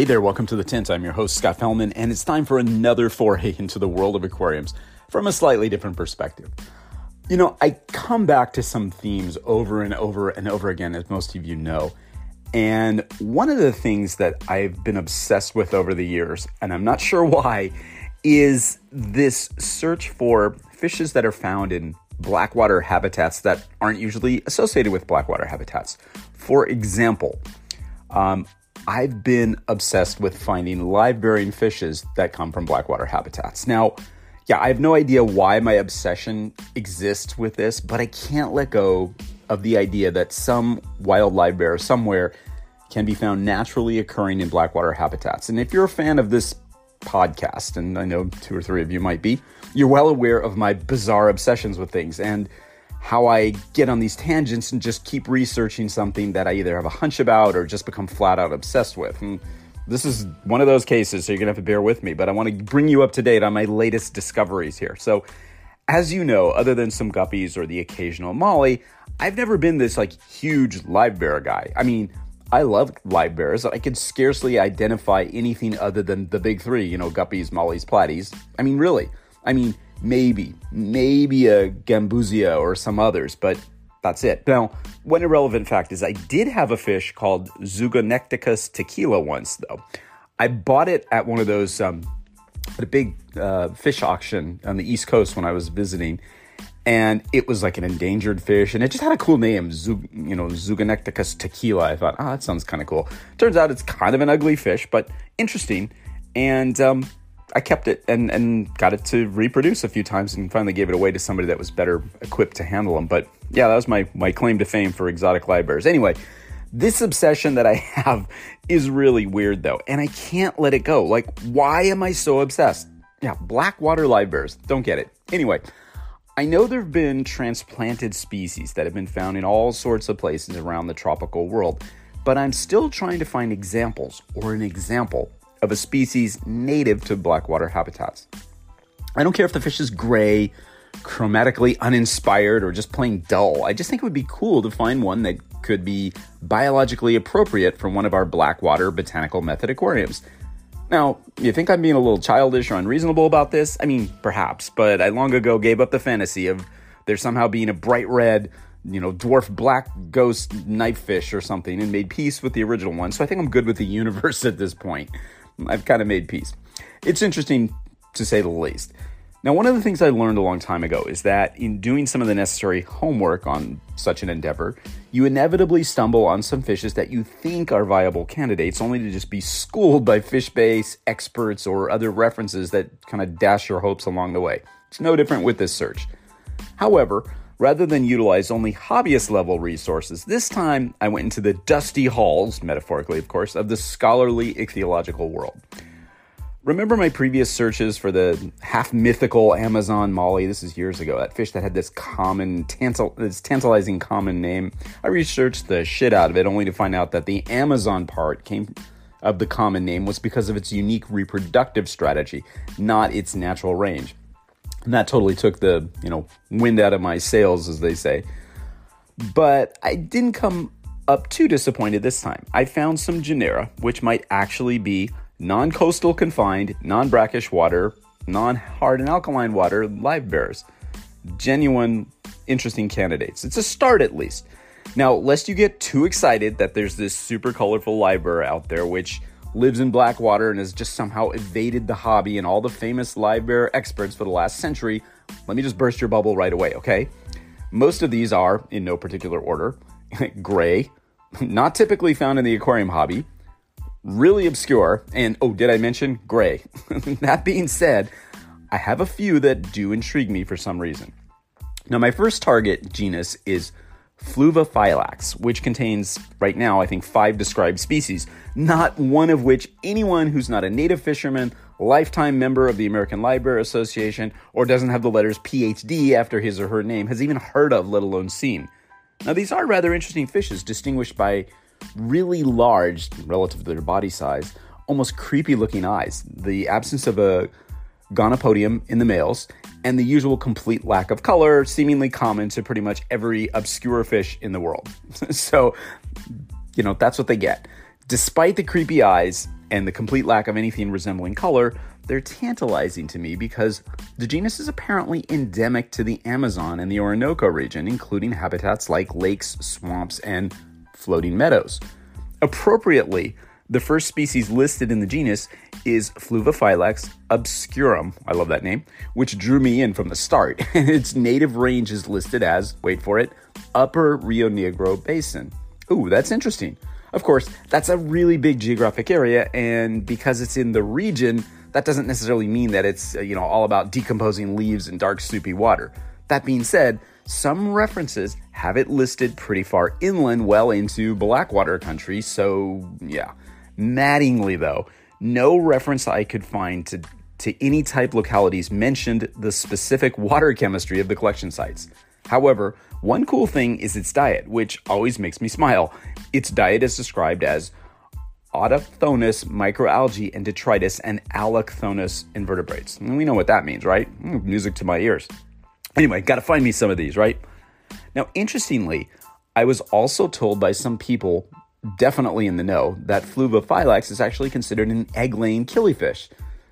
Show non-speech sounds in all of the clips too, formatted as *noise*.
Hey there, welcome to The Tint. I'm your host, Scott Fellman, and it's time for another foray into the world of aquariums from a slightly different perspective. You know, I come back to some themes over and over and over again, as most of you know. And one of the things that I've been obsessed with over the years, and I'm not sure why, is this search for fishes that are found in blackwater habitats that aren't usually associated with blackwater habitats. For example, um, I've been obsessed with finding live bearing fishes that come from blackwater habitats. Now, yeah, I have no idea why my obsession exists with this, but I can't let go of the idea that some wild live bear somewhere can be found naturally occurring in blackwater habitats. And if you're a fan of this podcast, and I know two or three of you might be, you're well aware of my bizarre obsessions with things. And how I get on these tangents and just keep researching something that I either have a hunch about or just become flat out obsessed with. And this is one of those cases, so you're gonna have to bear with me, but I wanna bring you up to date on my latest discoveries here. So, as you know, other than some guppies or the occasional molly, I've never been this like huge live bear guy. I mean, I love live bears. I could scarcely identify anything other than the big three, you know, guppies, mollies, platies. I mean, really. I mean, maybe, maybe a Gambusia or some others, but that's it. Now, one irrelevant fact is I did have a fish called Zoogoneticus tequila once, though. I bought it at one of those, um, at a big uh, fish auction on the East Coast when I was visiting. And it was like an endangered fish, and it just had a cool name, Zug, you know, Zoogoneticus tequila. I thought, oh, that sounds kind of cool. Turns out it's kind of an ugly fish, but interesting. And um, I kept it and, and got it to reproduce a few times and finally gave it away to somebody that was better equipped to handle them. But yeah, that was my, my claim to fame for exotic live bears. Anyway, this obsession that I *laughs* have is really weird though, and I can't let it go. Like, why am I so obsessed? Yeah, blackwater live bears. Don't get it. Anyway, I know there have been transplanted species that have been found in all sorts of places around the tropical world, but I'm still trying to find examples or an example of a species native to blackwater habitats. I don't care if the fish is gray, chromatically uninspired, or just plain dull. I just think it would be cool to find one that could be biologically appropriate for one of our blackwater botanical method aquariums. Now, you think I'm being a little childish or unreasonable about this? I mean, perhaps, but I long ago gave up the fantasy of there somehow being a bright red, you know, dwarf black ghost knife fish or something and made peace with the original one. So I think I'm good with the *laughs* universe at this point. I've kind of made peace. It's interesting to say the least. Now, one of the things I learned a long time ago is that in doing some of the necessary homework on such an endeavor, you inevitably stumble on some fishes that you think are viable candidates, only to just be schooled by FishBase experts or other references that kind of dash your hopes along the way. It's no different with this search. However, rather than utilize only hobbyist level resources, this time I went into the dusty halls, metaphorically of course, of the scholarly ichthyological world. Remember my previous searches for the half mythical Amazon molly? This is years ago. That fish that had this common, tantal, this tantalizing common name. I researched the shit out of it, only to find out that the Amazon part came of the common name was because of its unique reproductive strategy, not its natural range. And that totally took the you know wind out of my sails, as they say. But I didn't come up too disappointed this time. I found some genera, which might actually be non coastal confined, non brackish water, non hard and alkaline water live bears. Genuine, interesting candidates. It's a start at least. Now, lest you get too excited that there's this super colorful live out there which lives in Blackwater, and has just somehow evaded the hobby and all the famous live bear experts for the last century, let me just burst your bubble right away, okay? Most of these are, in no particular order, *laughs* gray, not typically found in the aquarium hobby, really obscure, and oh, did I mention gray? *laughs* that being said, I have a few that do intrigue me for some reason. Now, my first target genus is Fluviphylax, which contains, right now, I think five described species, not one of which anyone who's not a native fisherman, lifetime member of the American Livebearer Association, or doesn't have the letters PhD after his or her name has even heard of, let alone seen. Now, these are rather interesting fishes, distinguished by really large, relative to their body size, almost creepy looking eyes, the absence of a gonopodium in the males, and the usual complete lack of color, seemingly common to pretty much every obscure fish in the world. *laughs* so, you know, that's what they get. Despite the creepy eyes and the complete lack of anything resembling color, they're tantalizing to me because the genus is apparently endemic to the Amazon and the Orinoco region, including habitats like lakes, swamps, and floating meadows. Appropriately, the first species listed in the genus is Fluviphylax obscurum. I love that name, which drew me in from the start. And *laughs* its native range is listed as, wait for it, Upper Rio Negro Basin. Ooh, that's interesting. Of course, that's a really big geographic area, and because it's in the region, that doesn't necessarily mean that it's you know all about decomposing leaves and dark soupy water. That being said, some references have it listed pretty far inland, well into Blackwater country, so yeah. Maddeningly, though, no reference I could find to, to any type localities mentioned the specific water chemistry of the collection sites. However, one cool thing is its diet, which always makes me smile. Its diet is described as autochthonous microalgae and detritus and allochthonous invertebrates. And we know what that means, right? Mm, music to my ears. Anyway, gotta find me some of these, right? Now, interestingly, I was also told by some people definitely in the know that Fluviphylax is actually considered an egg laying killifish.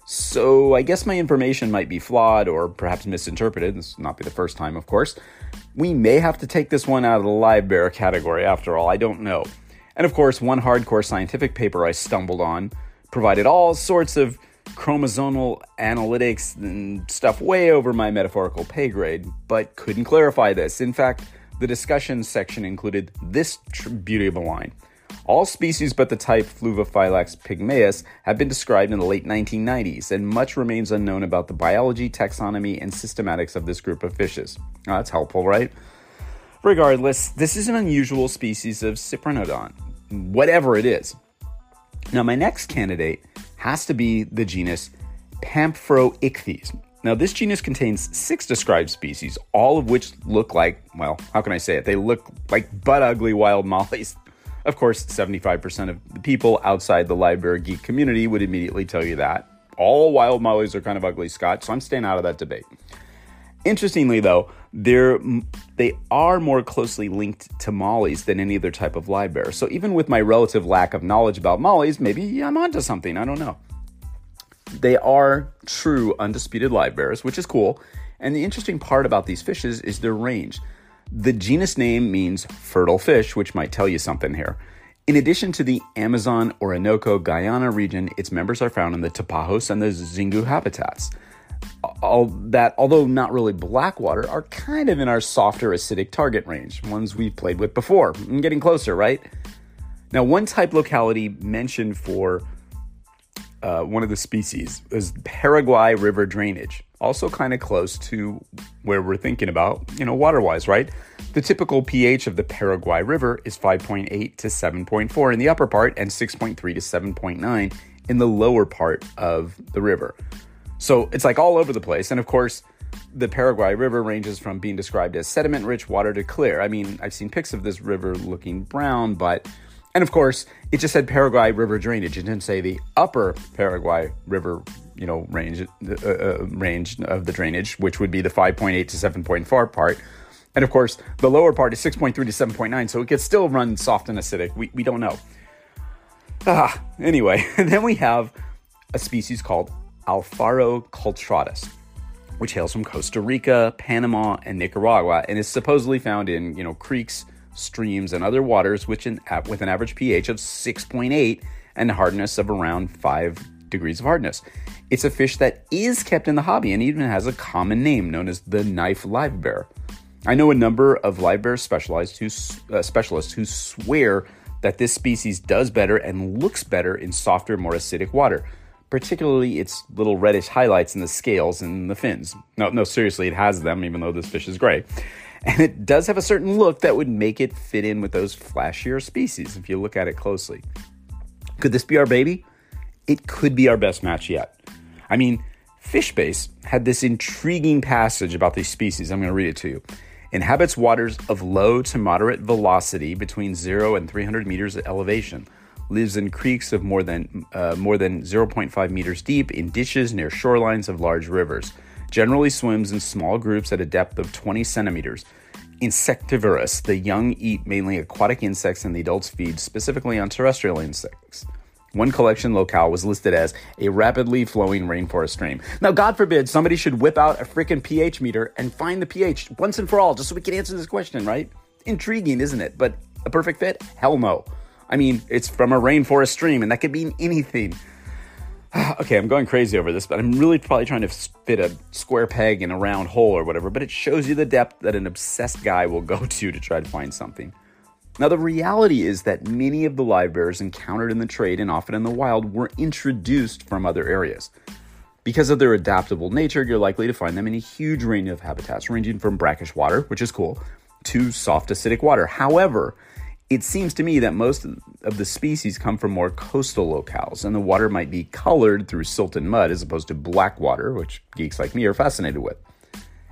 So I guess my information might be flawed or perhaps misinterpreted. This will not be the first time, of course. We may have to take this one out of the live bear category after all, I don't know. And of course, one hardcore scientific paper I stumbled on provided all sorts of chromosomal analytics and stuff way over my metaphorical pay grade, but couldn't clarify this. In fact, the discussion section included this beauty of a line. All species but the type Fluviphylax pygmaeus have been described in the late 1990s, and much remains unknown about the biology, taxonomy, and systematics of this group of fishes. That's helpful, right? Regardless, this is an unusual species of Cyprinodon, whatever it is. Now, my next candidate has to be the genus Pamphorichthys. Now, this genus contains six described species, all of which look like, well, how can I say it? They look like butt ugly wild mollies. Of course, 75% of the people outside the live bear geek community would immediately tell you that. All wild mollies are kind of ugly, Scott, so I'm staying out of that debate. Interestingly, though, they're, they are more closely linked to mollies than any other type of live. So even with my relative lack of knowledge about mollies, maybe I'm onto something. I don't know. They are true undisputed live bears, which is cool. And the interesting part about these fishes is their range. The genus name means fertile fish, which might tell you something here. In addition to the Amazon, Orinoco, Guyana region, its members are found in the Tapajos and the Xingu habitats. All that, although not really blackwater, are kind of in our softer acidic target range, ones we've played with before. I'm getting closer, right? Now, one type locality mentioned for uh, one of the species is Paraguay River drainage also kind of close to where we're thinking about, you know, water wise, right? The typical pH of the Paraguay River is 5.8 to 7.4 in the upper part and 6.3 to 7.9 in the lower part of the river. So it's like all over the place. And of course, the Paraguay River ranges from being described as sediment rich water to clear. I mean, I've seen pics of this river looking brown, but and of course, it just said Paraguay River drainage. It didn't say the upper Paraguay River you know range uh, uh, range of the drainage, which would be the 5.8 to 7.4 part. And of course, the lower part is 6.3 to 7.9, so it could still run soft and acidic. We, we don't know. Ah, anyway, *laughs* then we have a species called Alfaro cultratus, which hails from Costa Rica, Panama, and Nicaragua, and is supposedly found in you know creeks, streams, and other waters, which in, with an average pH of 6.8 and hardness of around 5 degrees of hardness. It's a fish that is kept in the hobby and even has a common name known as the knife live bear. I know a number of live bear specialized who, uh, specialists who swear that this species does better and looks better in softer, more acidic water, particularly its little reddish highlights in the scales and the fins. No, no, seriously, it has them, even though this fish is gray. *laughs* And it does have a certain look that would make it fit in with those flashier species if you look at it closely. Could this be our baby? It could be our best match yet. I mean, Fishbase had this intriguing passage about these species. I'm going to read it to you. Inhabits waters of low to moderate velocity between 0 and 300 meters of elevation. Lives in creeks of more than uh, more than 0.5 meters deep in ditches near shorelines of large rivers. Generally swims in small groups at a depth of 20 centimeters. Insectivorous, the young eat mainly aquatic insects and the adults feed specifically on terrestrial insects. One collection locale was listed as a rapidly flowing rainforest stream. Now, God forbid somebody should whip out a freaking pH meter and find the pH once and for all, just so we can answer this question, right? Intriguing, isn't it? But a perfect fit? Hell no. I mean, it's from a rainforest stream, and that could mean anything. *sighs* okay, I'm going crazy over this, but I'm really probably trying to fit a square peg in a round hole or whatever, but it shows you the depth that an obsessed guy will go to to try to find something. Now, the reality is that many of the live bears encountered in the trade and often in the wild were introduced from other areas. Because of their adaptable nature, you're likely to find them in a huge range of habitats, ranging from brackish water, which is cool, to soft acidic water. However, it seems to me that most of the species come from more coastal locales, and the water might be colored through silt and mud as opposed to black water, which geeks like me are fascinated with.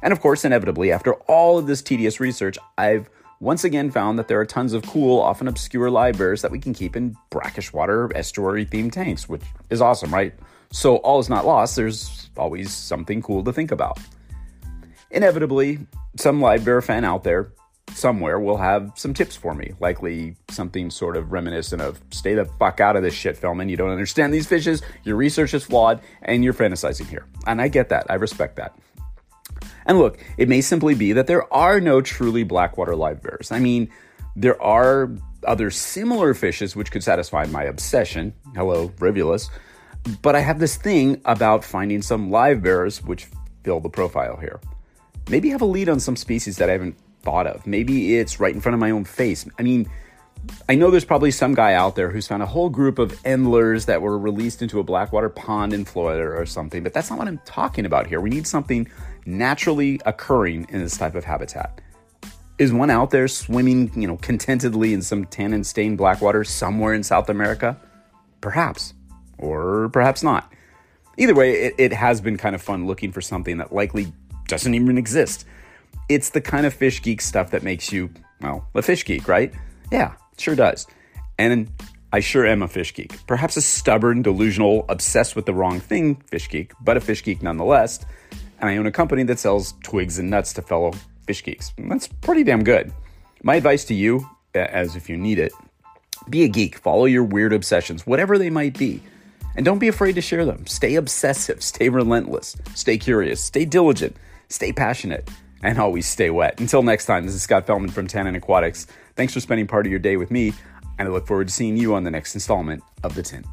And of course, inevitably, after all of this tedious research, I've once again found that there are tons of cool, often obscure live bears that we can keep in brackish water estuary themed tanks, which is awesome, right? So all is not lost, there's always something cool to think about. Inevitably, some live bear fan out there somewhere will have some tips for me, likely something sort of reminiscent of stay the fuck out of this shit, Fellman. You don't understand these fishes, your research is flawed, and you're fantasizing here. And I get that, I respect that. And look, it may simply be that there are no truly blackwater live bears. I mean, there are other similar fishes which could satisfy my obsession. Hello, Rivulus. But I have this thing about finding some live bears which fill the profile here. Maybe have a lead on some species that I haven't thought of. Maybe it's right in front of my own face. I mean, I know there's probably some guy out there who's found a whole group of endlers that were released into a blackwater pond in Florida or something, but that's not what I'm talking about here. We need something naturally occurring in this type of habitat. Is one out there swimming, you know, contentedly in some tannin stained blackwater somewhere in South America? Perhaps, or perhaps not. Either way, it, it has been kind of fun looking for something that likely doesn't even exist. It's the kind of fish geek stuff that makes you, well, a fish geek, right? Yeah, sure does. And I sure am a fish geek. Perhaps a stubborn, delusional, obsessed with the wrong thing fish geek, but a fish geek nonetheless and I own a company that sells twigs and nuts to fellow fish geeks. That's pretty damn good. My advice to you, as if you need it, be a geek, follow your weird obsessions, whatever they might be. And don't be afraid to share them. Stay obsessive, stay relentless, stay curious, stay diligent, stay passionate, and always stay wet. Until next time, this is Scott Fellman from Tannin Aquatics. Thanks for spending part of your day with me, and I look forward to seeing you on the next installment of The Tint.